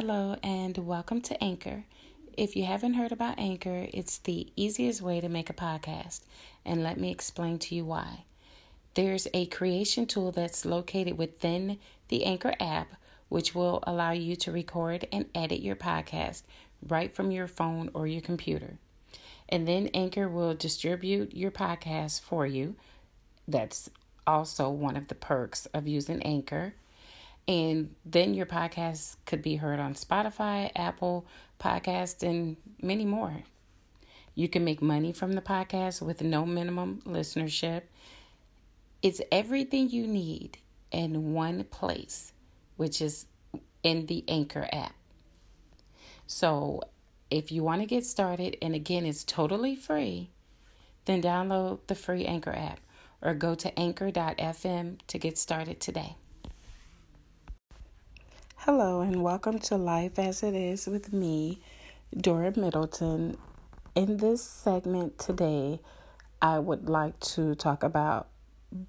Hello, and welcome to Anchor. If you haven't heard about Anchor, it's the easiest way to make a podcast, and let me explain to you why. There's a creation tool that's located within the Anchor app, which will allow you to record and edit your podcast right from your phone or your computer. And then Anchor will distribute your podcast for you. That's also one of the perks of using Anchor. And then your podcast could be heard on Spotify, Apple Podcast, and many more. You can make money from the podcast with no minimum listenership. It's everything you need in one place, which is in the Anchor app. So, if you want to get started, and again, it's totally free, then download the free Anchor app or go to anchor.fm to get started today. Hello, and welcome to Life as It Is with me, Dora Middleton. In this segment today, I would like to talk about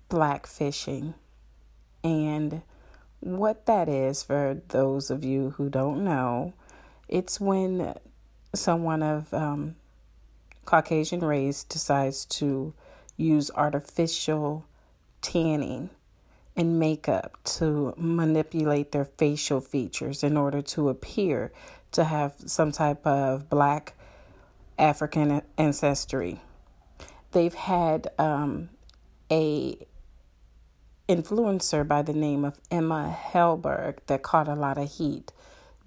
black fishing and what that is for those of you who don't know. It's when someone of um, Caucasian race decides to use artificial tanning and makeup to manipulate their facial features in order to appear to have some type of black African ancestry. They've had um, a influencer by the name of Emma Hallberg that caught a lot of heat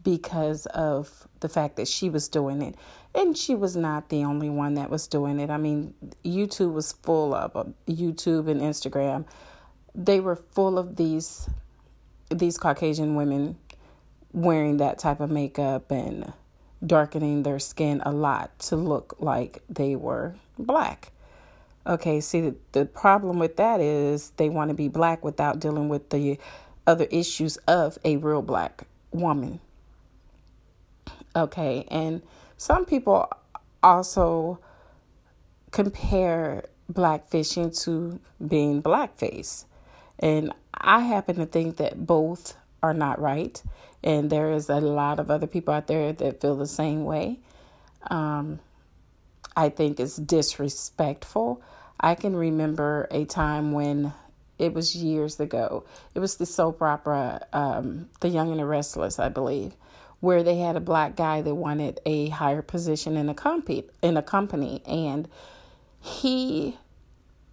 because of the fact that she was doing it. And she was not the only one that was doing it. I mean, YouTube was full of uh, YouTube and Instagram they were full of these these Caucasian women wearing that type of makeup and darkening their skin a lot to look like they were black. Okay, see the, the problem with that is they want to be black without dealing with the other issues of a real black woman. Okay, and some people also compare blackfishing to being blackface. And I happen to think that both are not right. And there is a lot of other people out there that feel the same way. Um, I think it's disrespectful. I can remember a time when it was years ago. It was the soap opera, um, The Young and the Restless, I believe, where they had a black guy that wanted a higher position in a company, in a company, and he,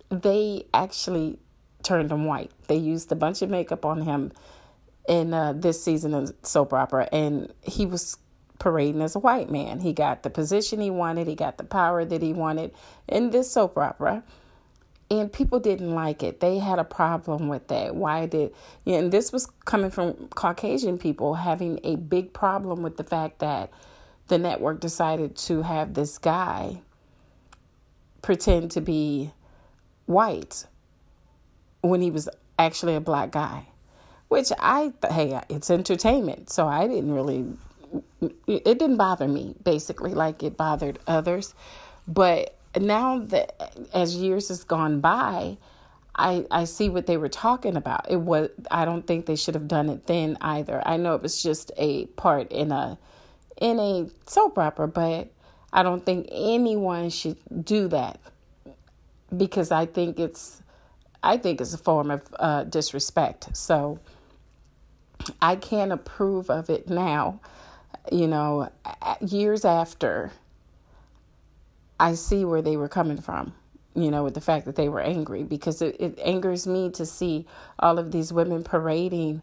they actually turned him white. They used a bunch of makeup on him in uh, this season of soap opera, and he was parading as a white man. He got the position he wanted, he got the power that he wanted in this soap opera. And people didn't like it. They had a problem with that. Why did, and this was coming from Caucasian people having a big problem with the fact that the network decided to have this guy pretend to be white when he was actually a black guy, which I, hey, it's entertainment. So I didn't really, it didn't bother me basically like it bothered others. But now that as years has gone by, I, I see what they were talking about. It was I don't think they should have done it then either. I know it was just a part in a in a soap opera, but I don't think anyone should do that because I think it's I think it's a form of uh, disrespect. So I can't approve of it now. You know, years after, I see where they were coming from. You know, with the fact that they were angry, because it, it angers me to see all of these women parading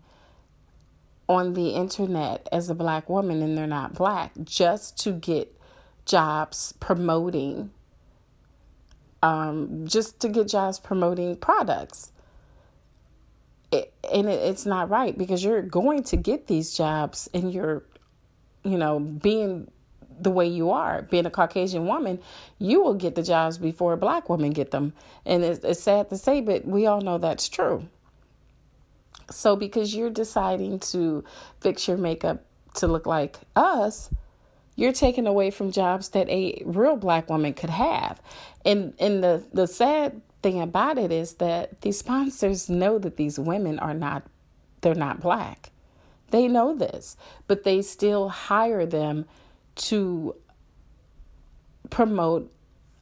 on the internet as a black woman and they're not black just to get jobs promoting um, just to get jobs promoting products. It, and it, it's not right because you're going to get these jobs and you're, you know, being the way you are, being a Caucasian woman, you will get the jobs before a black woman get them. And it's, it's sad to say, but we all know that's true. So because you're deciding to fix your makeup to look like us, you're taking away from jobs that a real black woman could have. And and the the sad thing about it is that these sponsors know that these women are not they're not black. They know this, but they still hire them to promote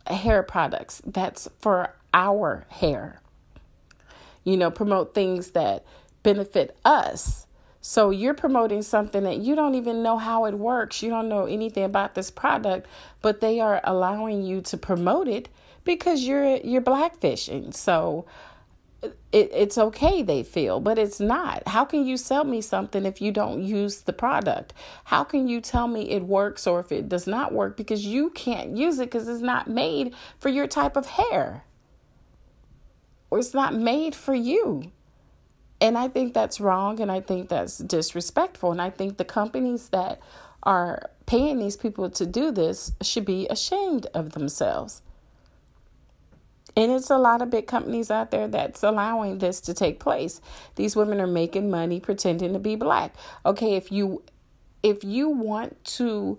hair products. That's for our hair. You know, promote things that benefit us. So you're promoting something that you don't even know how it works. You don't know anything about this product, but they are allowing you to promote it because you're you're blackfishing. So it, it's okay they feel but it's not. How can you sell me something if you don't use the product? How can you tell me it works or if it does not work? Because you can't use it because it's not made for your type of hair. Or it's not made for you and i think that's wrong and i think that's disrespectful and i think the companies that are paying these people to do this should be ashamed of themselves and it's a lot of big companies out there that's allowing this to take place. These women are making money pretending to be black. Okay, if you if you want to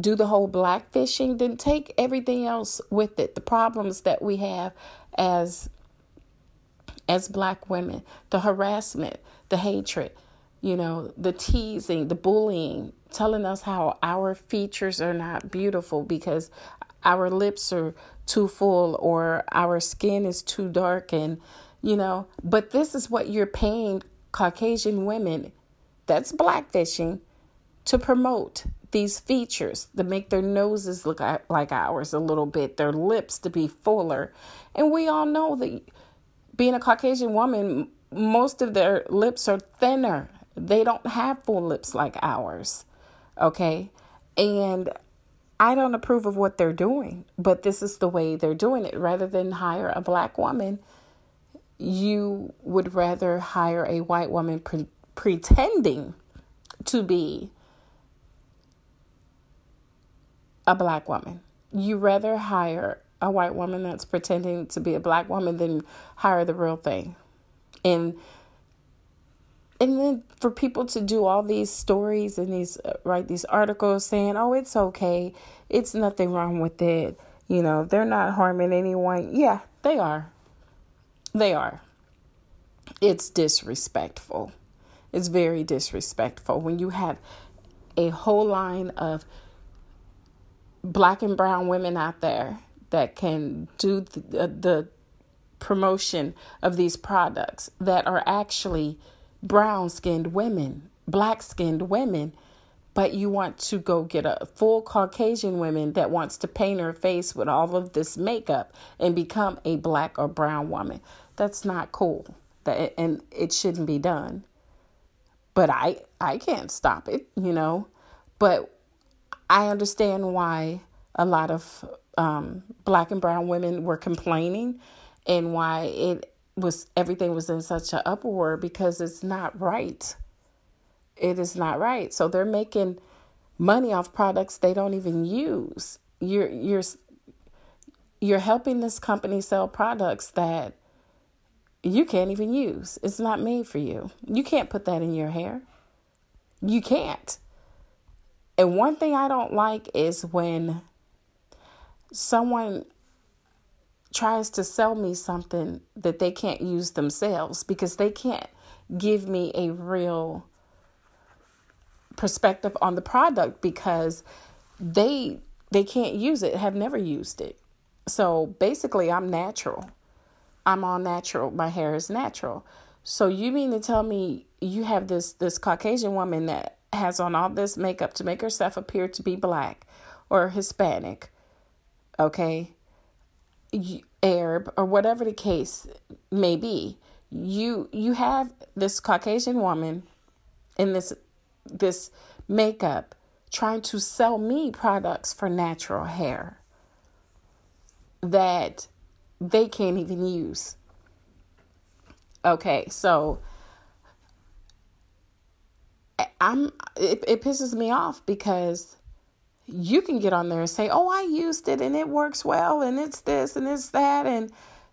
do the whole black fishing, then take everything else with it. The problems that we have as as black women, the harassment, the hatred, you know, the teasing, the bullying, telling us how our features are not beautiful because our lips are too full or our skin is too dark and you know but this is what you're paying caucasian women that's blackfishing to promote these features to make their noses look like ours a little bit their lips to be fuller. And we all know that being a caucasian woman most of their lips are thinner they don't have full lips like ours okay and I don't approve of what they're doing, but this is the way they're doing it. Rather than hire a black woman, you would rather hire a white woman pre- pretending to be a black woman. You rather hire a white woman that's pretending to be a black woman than hire the real thing. And and then for people to do all these stories and these uh, write these articles saying oh it's okay. It's nothing wrong with it. You know they're not harming anyone. Yeah they are. They are. It's disrespectful. It's very disrespectful when you have a whole line of black and brown women out there that can do the, uh, the promotion of these products that are actually brown skinned women, black skinned women, but you want to go get a full Caucasian woman that wants to paint her face with all of this makeup and become a black or brown woman. That's not cool. That and it shouldn't be done. But I I can't stop it, you know. But I understand why a lot of um, black and brown women were complaining and why it was everything was in such an uproar because it's not right. It is not right. So they're making money off products they don't even use. You're you're you're helping this company sell products that you can't even use. It's not made for you. You can't put that in your hair. You can't. And one thing I don't like is when someone tries to sell me something that they can't use themselves because they can't give me a real perspective on the product because they they can't use it have never used it. So basically i'm natural. I'm all natural. My hair is natural. So you mean to tell me you have this this caucasian woman that has on all this makeup to make herself appear to be black or hispanic okay Arab or whatever the case may be, you you have this Caucasian woman in this this makeup trying to sell me products for natural hair that they can't even use. Okay, so I'm it, it pisses me off because you can get on there and say, "Oh, I used it and it works well and it's this and it's that and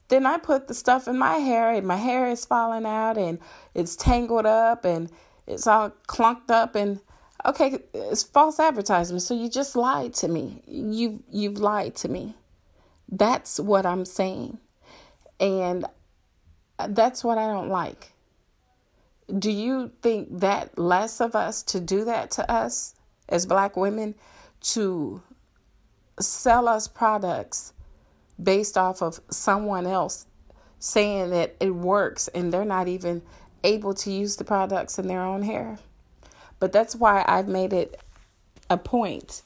then I put the stuff in my hair and my hair is falling out and it's tangled up and it's all clunked up and okay, it's false advertisement. So you just lied to me. You you've lied to me. That's what I'm saying. And that's what I don't like. do you think that less of us to do that to us as black women to sell us products based off of someone else saying that it works and they're not even able to use the products in their own hair. But that's why I've made it a point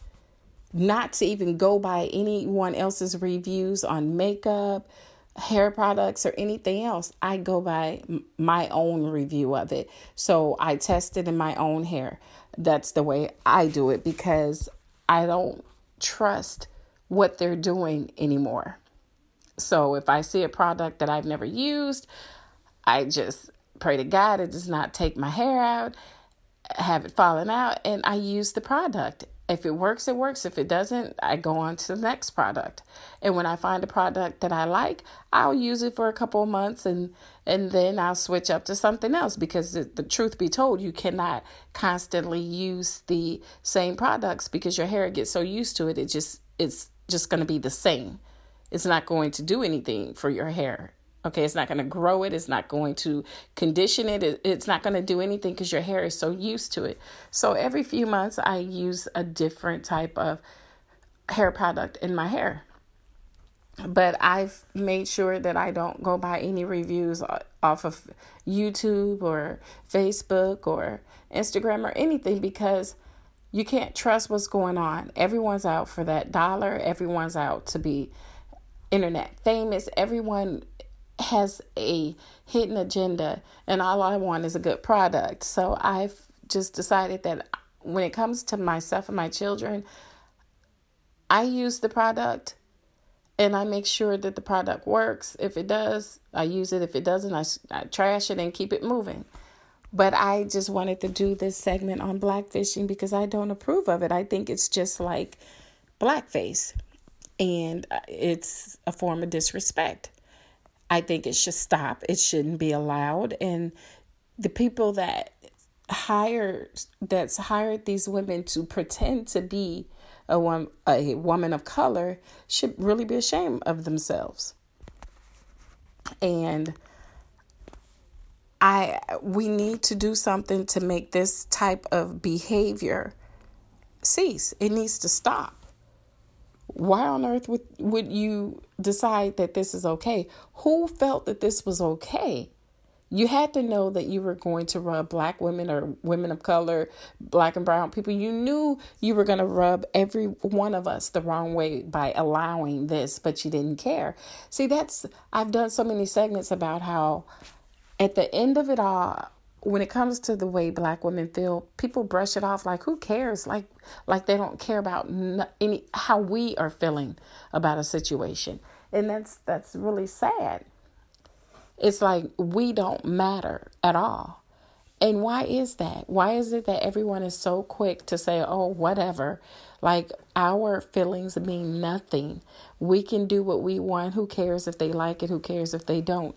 not to even go by anyone else's reviews on makeup, hair products, or anything else. I go by my own review of it. So I test it in my own hair. That's the way I do it because I don't trust what they're doing anymore. So if I see a product that I've never used, I just pray to God it does not take my hair out, have it falling out, and I use the product. If it works, it works. If it doesn't, I go on to the next product. And when I find a product that I like, I'll use it for a couple of months and and then I'll switch up to something else because the, the truth be told, you cannot constantly use the same products because your hair gets so used to it, it just it's just going to be the same. It's not going to do anything for your hair. Okay, it's not going to grow it. It's not going to condition it. it it's not going to do anything because your hair is so used to it. So every few months, I use a different type of hair product in my hair. But I've made sure that I don't go by any reviews uh, off of YouTube or Facebook or Instagram or anything because you can't trust what's going on. Everyone's out for that dollar, everyone's out to be internet famous. Everyone has a hidden agenda, and all I want is a good product. So I've just decided that when it comes to myself and my children, I use the product and I make sure that the product works. If it does, I use it. If it doesn't, I, I trash it and keep it moving. But I just wanted to do this segment on blackfishing because I don't approve of it. I think it's just like blackface and uh, it's a form of disrespect. I think it should stop. It shouldn't be allowed. And the people that hire that's hired these women to pretend to be a one a woman of color should really be ashamed of themselves. And I we need to do something to make this type of behavior cease. It needs to stop. Why on earth would would you decide that this is okay? Who felt that this was okay? You had to know that you were going to rub black women or women of color, black and brown people. You knew you were going to rub every one of us the wrong way by allowing this, but you didn't care. See, that's, I've done so many segments about how at the end of it all, when it comes to the way black women feel, people brush it off like who cares? Like like they don't care about any how we are feeling about a situation. And that's that's really sad. It's like we don't matter at all. And why is that? Why is it that everyone is so quick to say, "Oh, whatever." Like our feelings mean nothing. We can do what we want. Who cares if they like it? Who cares if they don't?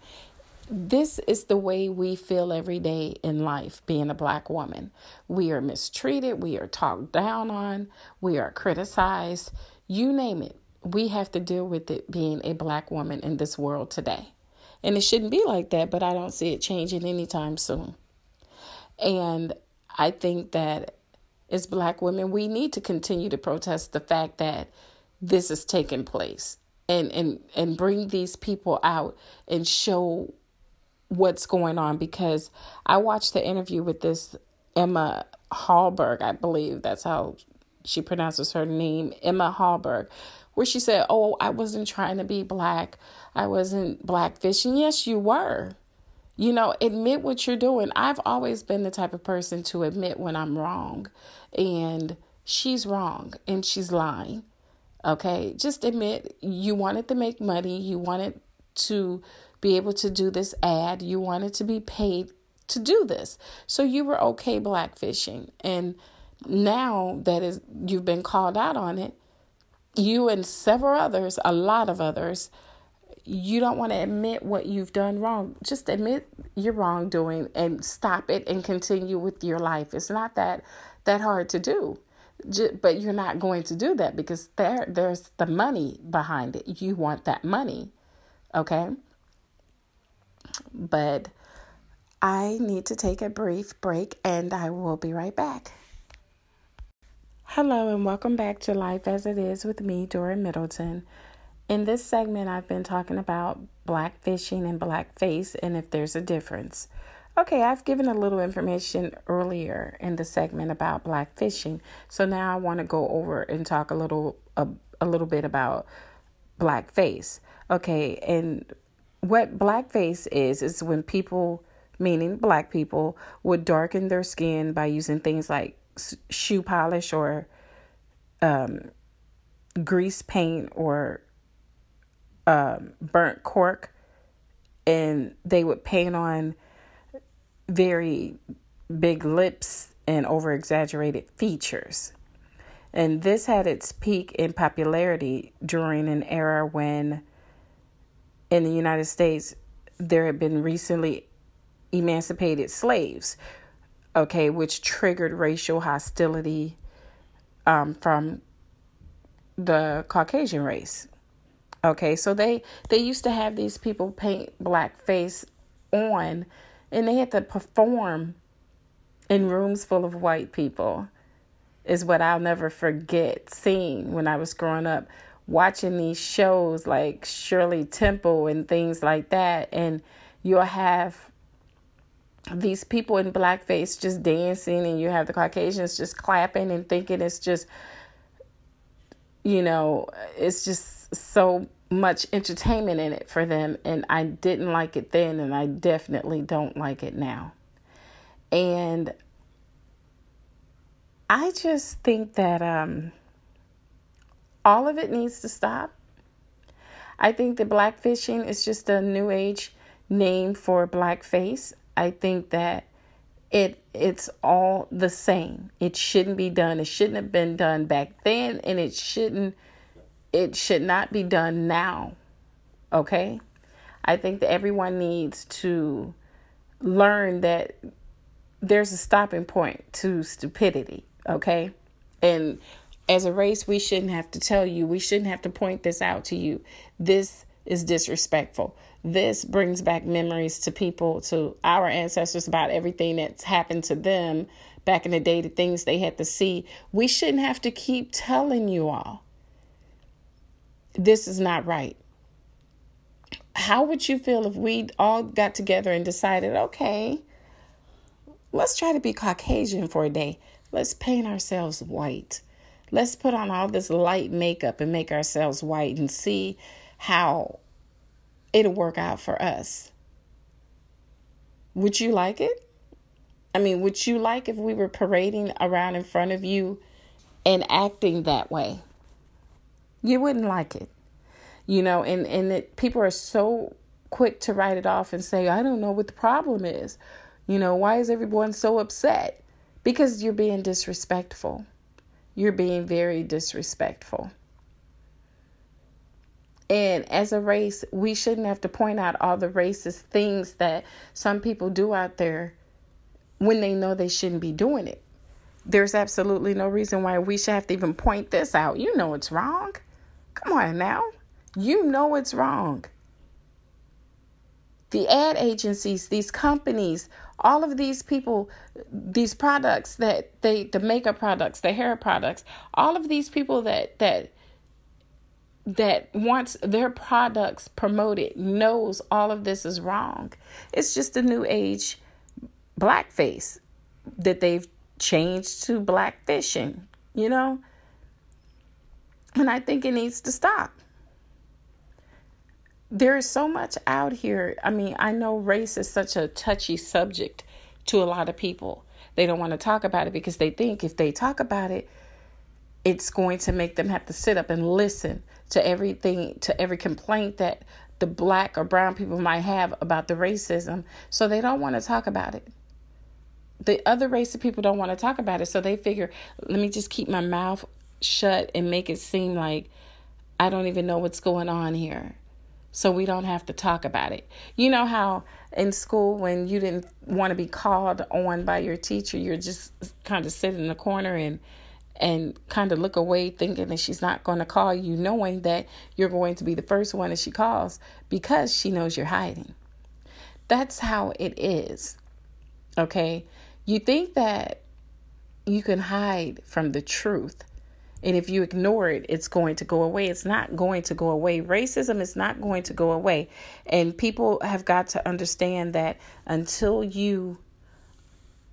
This is the way we feel every day in life being a black woman. We are mistreated, we are talked down on, we are criticized, you name it. We have to deal with it being a black woman in this world today. And it shouldn't be like that, but I don't see it changing anytime soon. And I think that as black women, we need to continue to protest the fact that this is taking place and and and bring these people out and show what's going on because I watched the interview with this Emma Hallberg, I believe that's how she pronounces her name, Emma Hallberg, where she said, Oh, I wasn't trying to be black. I wasn't blackfishing. Yes, you were. You know, admit what you're doing. I've always been the type of person to admit when I'm wrong. And she's wrong and she's lying. Okay. Just admit you wanted to make money. You wanted to be able to do this ad. You wanted to be paid to do this. So you were okay blackfishing. And now that is you've been called out on it, you and several others, a lot of others, you don't want to admit what you've done wrong. Just admit your wrongdoing and stop it and continue with your life. It's not that that hard to do. But you're not going to do that because there there's the money behind it. You want that money. Okay? But I need to take a brief break and I will be right back. Hello, and welcome back to Life as It Is with me, Dora Middleton. In this segment, I've been talking about blackfishing and blackface and if there's a difference. Okay, I've given a little information earlier in the segment about blackfishing, so now I want to go over and talk a little a, a little bit about blackface. Okay, and what blackface is is when people meaning black people, would darken their skin by using things like shoe polish or um, grease paint or um, burnt cork. And they would paint on very big lips and over exaggerated features. And this had its peak in popularity during an era when, in the United States, there had been recently emancipated slaves, okay, which triggered racial hostility um, from the Caucasian race. Okay, so they they used to have these people paint blackface on, and they had to perform in rooms full of white people. Is what I'll never forget seeing when I was growing up, watching these shows like Shirley Temple and things like that, and you'll have these people in blackface just dancing and you have the Caucasians just clapping and thinking it's just you know, it's just so much entertainment in it for them and I didn't like it then and I definitely don't like it now. And I just think that um all of it needs to stop. I think that blackfishing is just a new age name for blackface. I think that it it's all the same. It shouldn't be done. It shouldn't have been done back then and it shouldn't it should not be done now. Okay? I think that everyone needs to learn that there's a stopping point to stupidity, okay? And as a race, we shouldn't have to tell you, we shouldn't have to point this out to you. This is disrespectful this brings back memories to people, to our ancestors about everything that's happened to them back in the day, the things they had to see. We shouldn't have to keep telling you all this is not right. How would you feel if we all got together and decided, okay, let's try to be Caucasian for a day? Let's paint ourselves white. Let's put on all this light makeup and make ourselves white and see how it'll work out for us. Would you like it? I mean, would you like if we were parading around in front of you and acting that way? You wouldn't like it. You know, and, and it, people are so quick to write it off and say, I don't know what the problem is. You know, why is everyone so upset? Because you're being disrespectful. You're being very disrespectful. And as a race, we shouldn't have to point out all the racist things that some people do out there when they know they shouldn't be doing it. There's absolutely no reason why we should have to even point this out. You know it's wrong. Come on now. You know it's wrong. The ad agencies, these companies, all of these people, these products that they the makeup products, the hair products, all of these people that that that wants their products promoted knows all of this is wrong. It's just a new age blackface that they've changed to black fishing you know? And I think it needs to stop. There is so much out here. I mean, I know race is such a touchy subject to a lot of people. They don't want to talk about it because they think if they talk about it, it's going to make them have to sit up and listen to everything, to every complaint that the black or brown people might have about the racism. So they don't want to talk about it. The other race of people don't want to talk about it. So they figure, let me just keep my mouth shut and make it seem like I don't even know what's going on here. So we don't have to talk about it. You know how in school, when you didn't want to be called on by your teacher, you're just kind of sitting in the corner and and kind of look away thinking that she's not going to call you, knowing that you're going to be the first one that she calls because she knows you're hiding. That's how it is. Okay? You think that you can hide from the truth. And if you ignore it, it's going to go away. It's not going to go away. Racism is not going to go away. And people have got to understand that until you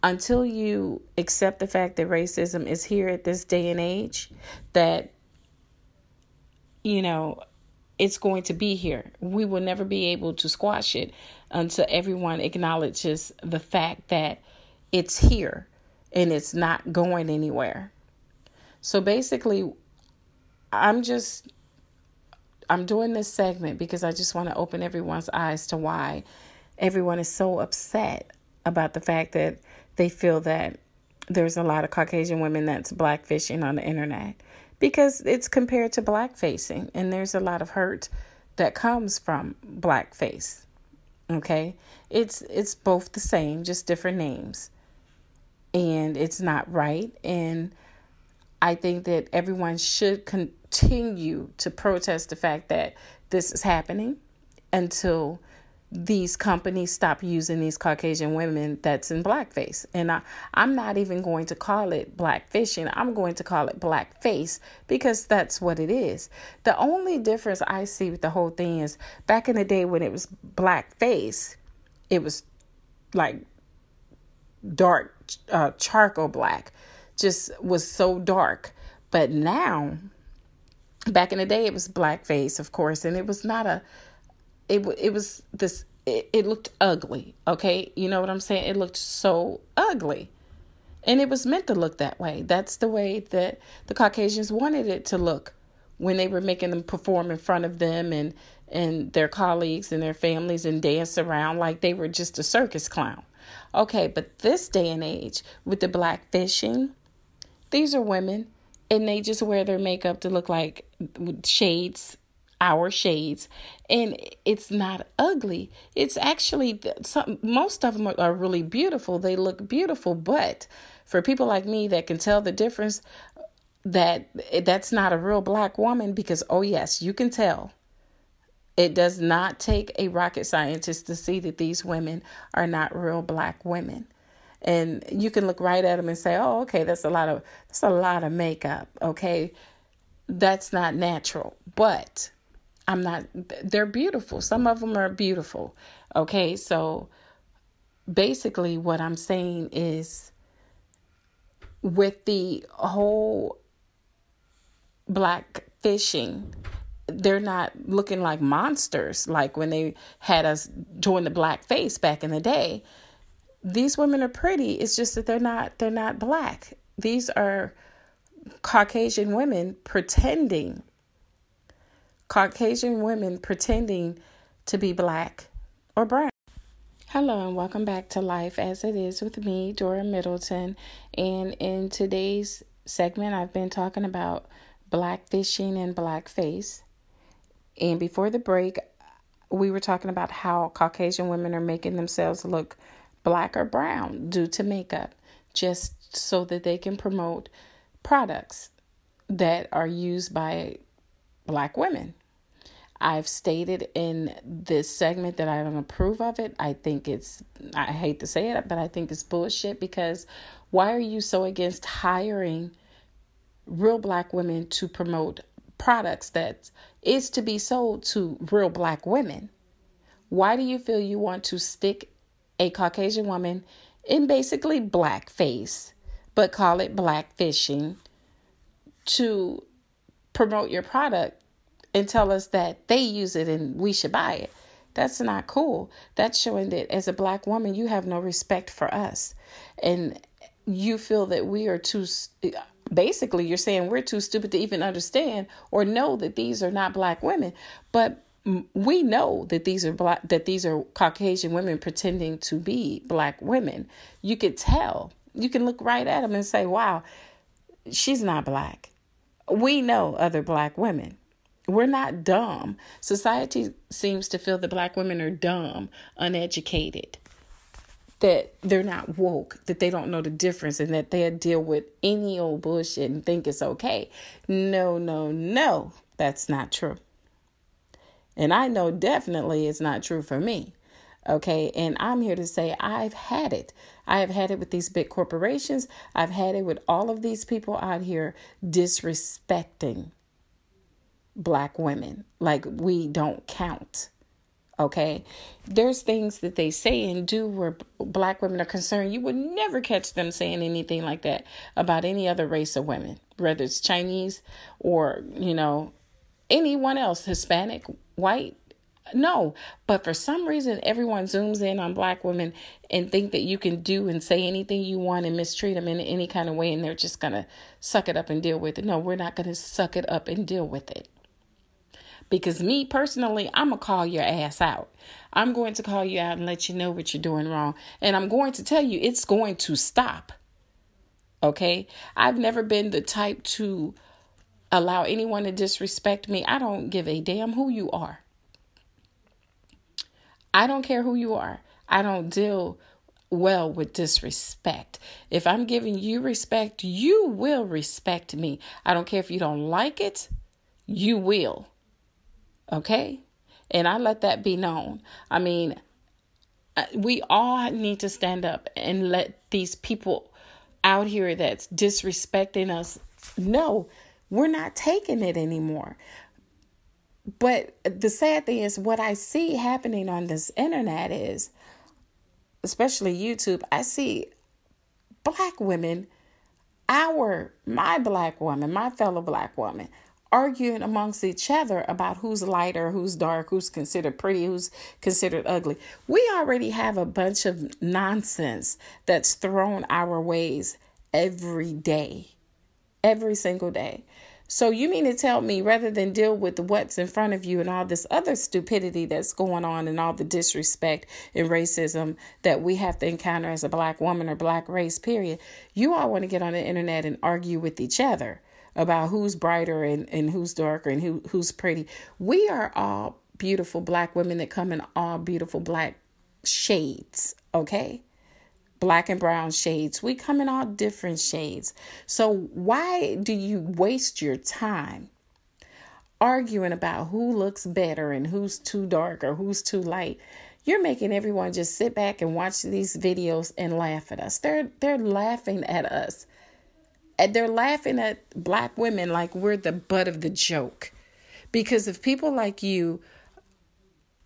until you accept the fact that racism is here at this day and age, that you know, it's going to be here. We will never be able to squash it until everyone acknowledges the fact that it's here and it's not going anywhere. So basically, I'm just I'm doing this segment because I just want to open everyone's eyes to why everyone is so upset about the fact that they feel that there's a lot of Caucasian women that's blackfishing on the internet because it's compared to blackfacing and there's a lot of hurt that comes from blackface. Okay? It's it's both the same, just different names. And it's not right and I think that everyone should continue to protest the fact that this is happening until these companies stop using these Caucasian women that's in blackface. And I, I'm not even going to call it blackfishing. I'm going to call it blackface because that's what it is. The only difference I see with the whole thing is back in the day when it was blackface, it was like dark uh, charcoal black, just was so dark. But now, back in the day, it was blackface, of course, and it was not a it it was this it, it looked ugly okay? You know what i'm saying? It looked so ugly. And it was meant to look that way. That's the way that the caucasians wanted it to look when they were making them perform in front of them and and their colleagues and their families and dance around like they were just a circus clown. Okay but this day and age with the black fishing these are women and they just wear their makeup to look like shades our shades. And it's not ugly. It's actually some most of them are, are really beautiful. They look beautiful. But for people like me that can tell the difference that that's not a real black woman because oh yes you can tell. It does not take a rocket scientist to see that these women are not real black women and you can look right at them and say oh okay that's a lot of that's a lot of makeup okay that's not natural but I'm not, they're beautiful. Some of them are beautiful. Okay. So basically, what I'm saying is with the whole black fishing, they're not looking like monsters like when they had us doing the black face back in the day. These women are pretty. It's just that they're not they're not black. These are Caucasian women pretending Caucasian women pretending to be black or brown. Hello, and welcome back to Life as It Is with me, Dora Middleton. And in today's segment, I've been talking about blackfishing and blackface. And before the break, we were talking about how Caucasian women are making themselves look black or brown due to makeup, just so that they can promote products that are used by black women. I've stated in this segment that I don't approve of it. I think it's, I hate to say it, but I think it's bullshit because why are you so against hiring real black women to promote products that is to be sold to real black women? Why do you feel you want to stick a Caucasian woman in basically blackface, but call it black fishing to promote your product and tell us that they use it and we should buy it. That's not cool. That's showing that as a black woman, you have no respect for us. And you feel that we are too, basically, you're saying we're too stupid to even understand or know that these are not black women. But we know that these are black, that these are Caucasian women pretending to be black women. You could tell. You can look right at them and say, wow, she's not black. We know other black women we're not dumb. Society seems to feel that black women are dumb, uneducated, that they're not woke, that they don't know the difference, and that they'll deal with any old bullshit and think it's okay. No, no, no, that's not true. And I know definitely it's not true for me. Okay. And I'm here to say I've had it. I have had it with these big corporations. I've had it with all of these people out here disrespecting black women like we don't count. Okay. There's things that they say and do where black women are concerned. You would never catch them saying anything like that about any other race of women, whether it's Chinese or, you know, anyone else, Hispanic, white, no, but for some reason, everyone zooms in on black women and think that you can do and say anything you want and mistreat them in any kind of way, and they're just gonna suck it up and deal with it. No, we're not gonna suck it up and deal with it. Because me personally, I'm gonna call your ass out. I'm going to call you out and let you know what you're doing wrong, and I'm going to tell you it's going to stop. Okay, I've never been the type to allow anyone to disrespect me. I don't give a damn who you are. I don't care who you are. I don't deal well with disrespect. If I'm giving you respect, you will respect me. I don't care if you don't like it, you will. Okay? And I let that be known. I mean, uh, we all need to stand up and let these people out here that's disrespecting us know we're not taking it anymore. But the sad thing is, what I see happening on this internet is, especially YouTube, I see black women, our, my black woman, my fellow black woman, arguing amongst each other about who's lighter, who's dark, who's considered pretty, who's considered ugly. We already have a bunch of nonsense that's thrown our ways every day, every single day. So you mean to tell me rather than deal with what's in front of you and all this other stupidity that's going on and all the disrespect and racism that we have to encounter as a black woman or black race, period, you all want to get on the internet and argue with each other about who's brighter and, and who's darker and who who's pretty. We are all beautiful black women that come in all beautiful black shades, okay? Black and brown shades. We come in all different shades. So, why do you waste your time arguing about who looks better and who's too dark or who's too light? You're making everyone just sit back and watch these videos and laugh at us. They're they're laughing at us. And they're laughing at black women like we're the butt of the joke. Because if people like you,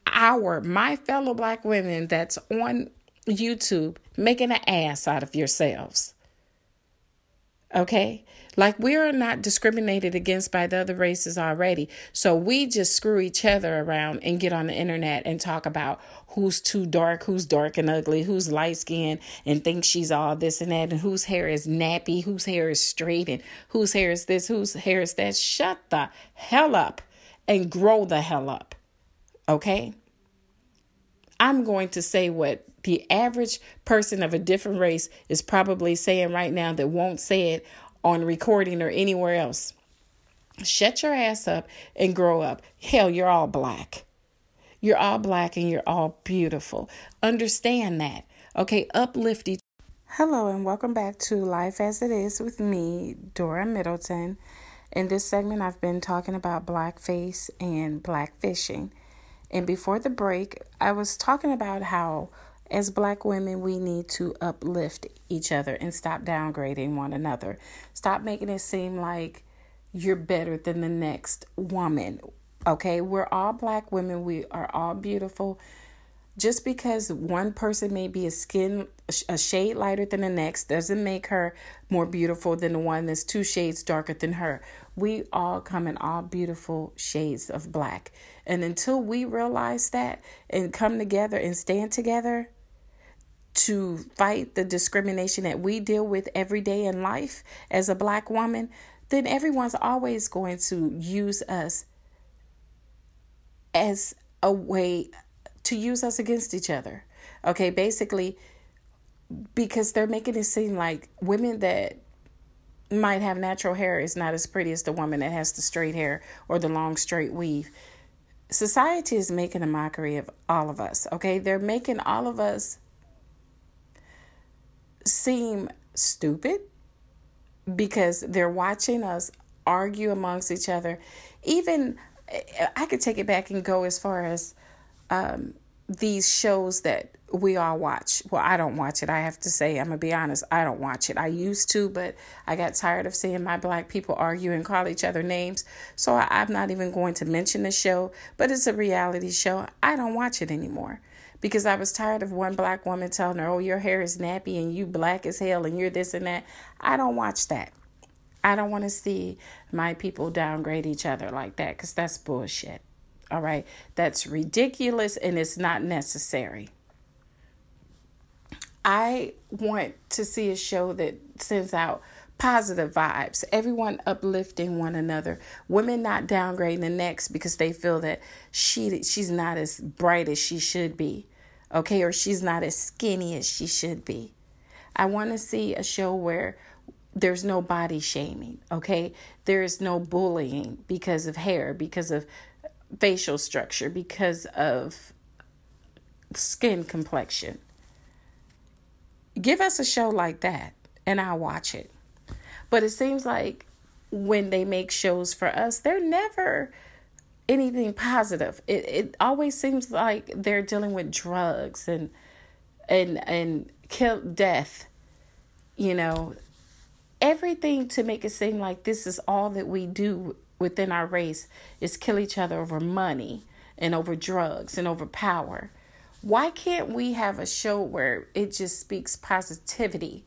our my fellow black women that's on YouTube making an ass out of yourselves. Okay? Like we are not discriminated against by the other races already. So we just screw each other around and get on the internet and talk about who's too dark, who's dark and ugly, who's light skinned and thinks she's all this and that, and whose hair is nappy, whose hair is straight, and whose hair is this, whose hair is that. Shut the hell up and grow the hell up. Okay? I'm going to say what the average person of a different race is probably saying right now that won't say it on recording or anywhere else. Shut your ass up and grow up. Hell, you're all black. You're all black and you're all beautiful. Understand that. Okay, uplift each. Hello, and welcome back to Life as It Is with me, Dora Middleton. In this segment, I've been talking about blackface and blackfishing. And before the break, I was talking about how as black women, we need to uplift each other and stop downgrading one another. Stop making it seem like you're better than the next woman. Okay, we're all black women, we are all beautiful. Just because one person may be a skin a shade lighter than the next doesn't make her more beautiful than the one that's two shades darker than her. We all come in all beautiful shades of black. And until we realize that and come together and stand together, to fight the discrimination that we deal with every day in life as a black woman, then everyone's always going to use us as a way to use us against each other. Okay, basically, because they're making it seem like women that might have natural hair is not as pretty as the woman that has the straight hair or the long straight weave. Society is making a mockery of all of us, okay? They're making all of us seem stupid because they're watching us argue amongst each other. Even I could take it back and go as far as um, these shows that we all watch. Well, I don't watch it. I have to say, I'm to be honest, I don't watch it. I used to, but I got tired of seeing my black people argue and call each other names. So I, I'm not even going to mention the show, but it's a reality show. I don't watch it anymore because I was tired of one black woman telling her, oh, your hair is nappy and you black as hell and you're this and that. I don't watch that. I don't want to see my people downgrade each other like that because that's bullshit. All right. That's ridiculous and it's not necessary. I want to see a show that sends out positive vibes, everyone uplifting one another, women not downgrading the next because they feel that she she's not as bright as she should be, okay, or she's not as skinny as she should be. I want to see a show where there's no body shaming, okay? There is no bullying because of hair, because of facial structure, because of skin complexion. Give us a show like that and I'll watch it. But it seems like when they make shows for us, they're never anything positive. It it always seems like they're dealing with drugs and and and kill death. You know, everything to make it seem like this is all that we do within our race is kill each other over money and over drugs and over power. Why can't we have a show where it just speaks positivity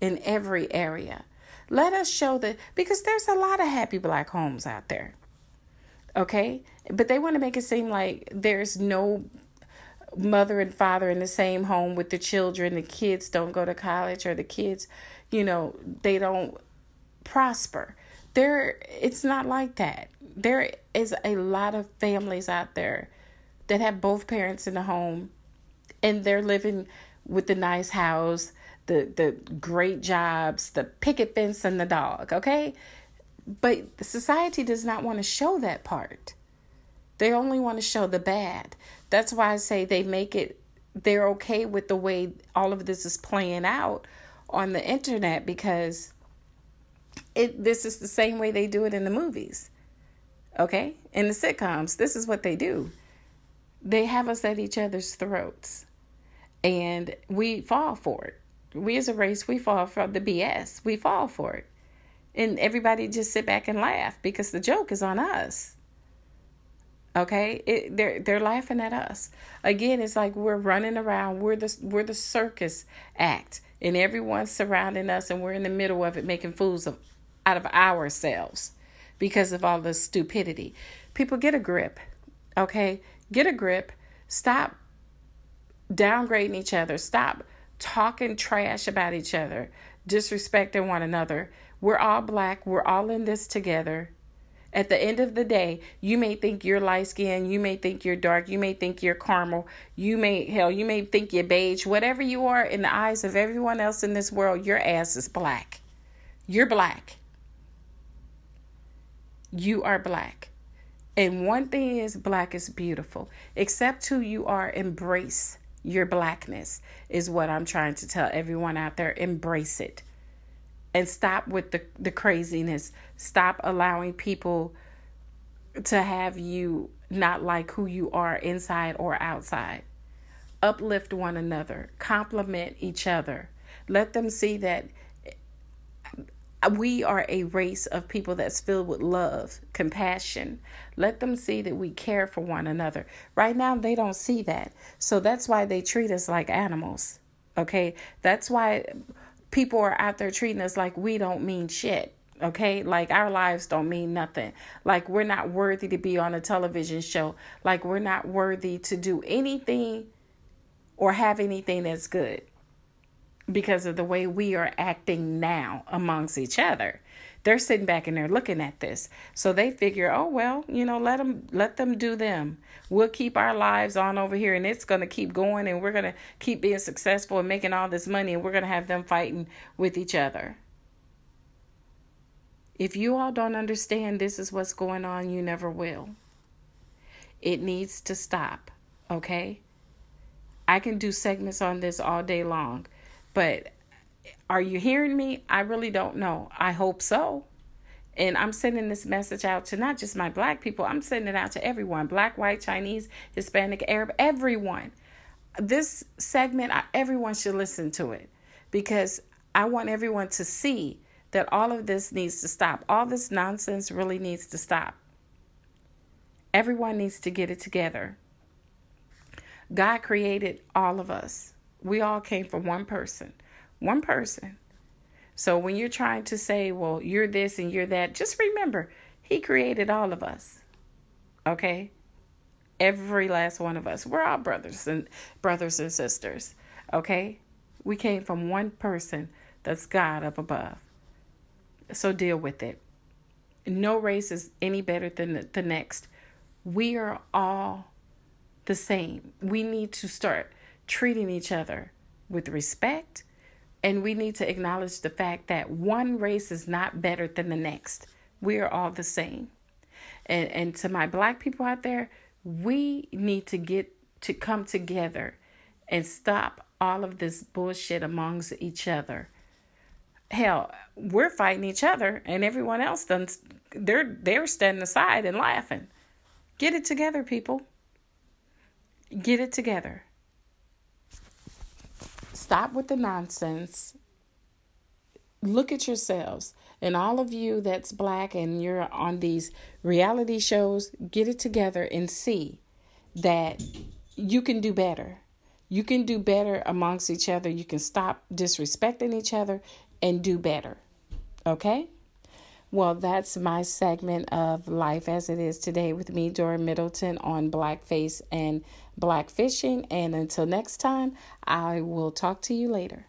in every area? Let us show that because there's a lot of happy black homes out there. Okay? But they want to make it seem like there's no mother and father in the same home with the children. The kids don't go to college or the kids, you know, they don't prosper. There it's not like that. There is a lot of families out there that have both parents in the home and they're living with the nice house, the the great jobs, the picket fence and the dog, okay? But society does not want to show that part. They only want to show the bad. That's why I say they make it they're okay with the way all of this is playing out on the internet because it this is the same way they do it in the movies. Okay? In the sitcoms, this is what they do they have us at each other's throats and we fall for it we as a race we fall for the bs we fall for it. And everybody just sit back and laugh because the joke is on us. Okay? It, they're they're laughing at us. Again it's like we're running around. We're the we're the circus act. And everyone's surrounding us and we're in the middle of it making fools of out of ourselves because of all the stupidity. People get a grip. Okay? Get a grip. Stop downgrading each other. Stop talking trash about each other, disrespecting one another. We're all black. We're all in this together. At the end of the day, you may think you're light skinned, you may think you're dark, you may think you're caramel, you may, hell, you may think you're beige. Whatever you are in the eyes of everyone else in this world, your ass is black. You're black. You are black. And one thing is, black is beautiful. Accept who you are, embrace your blackness, is what I'm trying to tell everyone out there. Embrace it. And stop with the, the craziness. Stop allowing people to have you not like who you are inside or outside. Uplift one another, compliment each other. Let them see that we are a race of people that's filled with love, compassion. Let them see that we care for one another. Right now, they don't see that. So that's why they treat us like animals. Okay? That's why people are out there treating us like we don't mean shit. Okay? Like our lives don't mean nothing. Like we're not worthy to be on a television show. Like we're not worthy to do anything or have anything that's good because of the way we are acting now amongst each other. They're sitting back and they're looking at this. So they figure, "Oh well, you know, let them let them do them. We'll keep our lives on over here and it's going to keep going and we're going to keep being successful and making all this money and we're going to have them fighting with each other." If you all don't understand this is what's going on, you never will. It needs to stop, okay? I can do segments on this all day long but are you hearing me? I really don't know. I hope so. And I'm sending this message out to not just my black people, I'm sending it out to everyone black, white, Chinese, Hispanic, Arab, everyone. this segment, everyone should listen to it because I want everyone to see that all of this needs to stop. All this nonsense really needs to stop. Everyone needs to get it together. God created all of us. We all came from one person. One person. So when you're trying to say, well, you're this and you're that, just remember, He created all of us. Okay? Every last one of us. We're all brothers and brothers and sisters. Okay? We came from one person that's God up above. So deal with it. No race is any better than the next. We are all the same. We need to start treating each other with respect and we need to acknowledge the fact that one race is not better than the next. We are all the same. And and to my black people out there, we need to get to come together and stop all of this bullshit amongst each other. Hell, we're fighting each other and everyone else done they're they're standing aside and laughing. Get it together, people. Get it together. Stop with the nonsense. Look at yourselves. And all of you that's black and you're on these reality shows, get it together and see that you can do better. You can do better amongst each other. You can stop disrespecting each other and do better. Okay? Well, that's my segment of Life as It Is today with me, Dora Middleton, on blackface and black fishing. And until next time, I will talk to you later.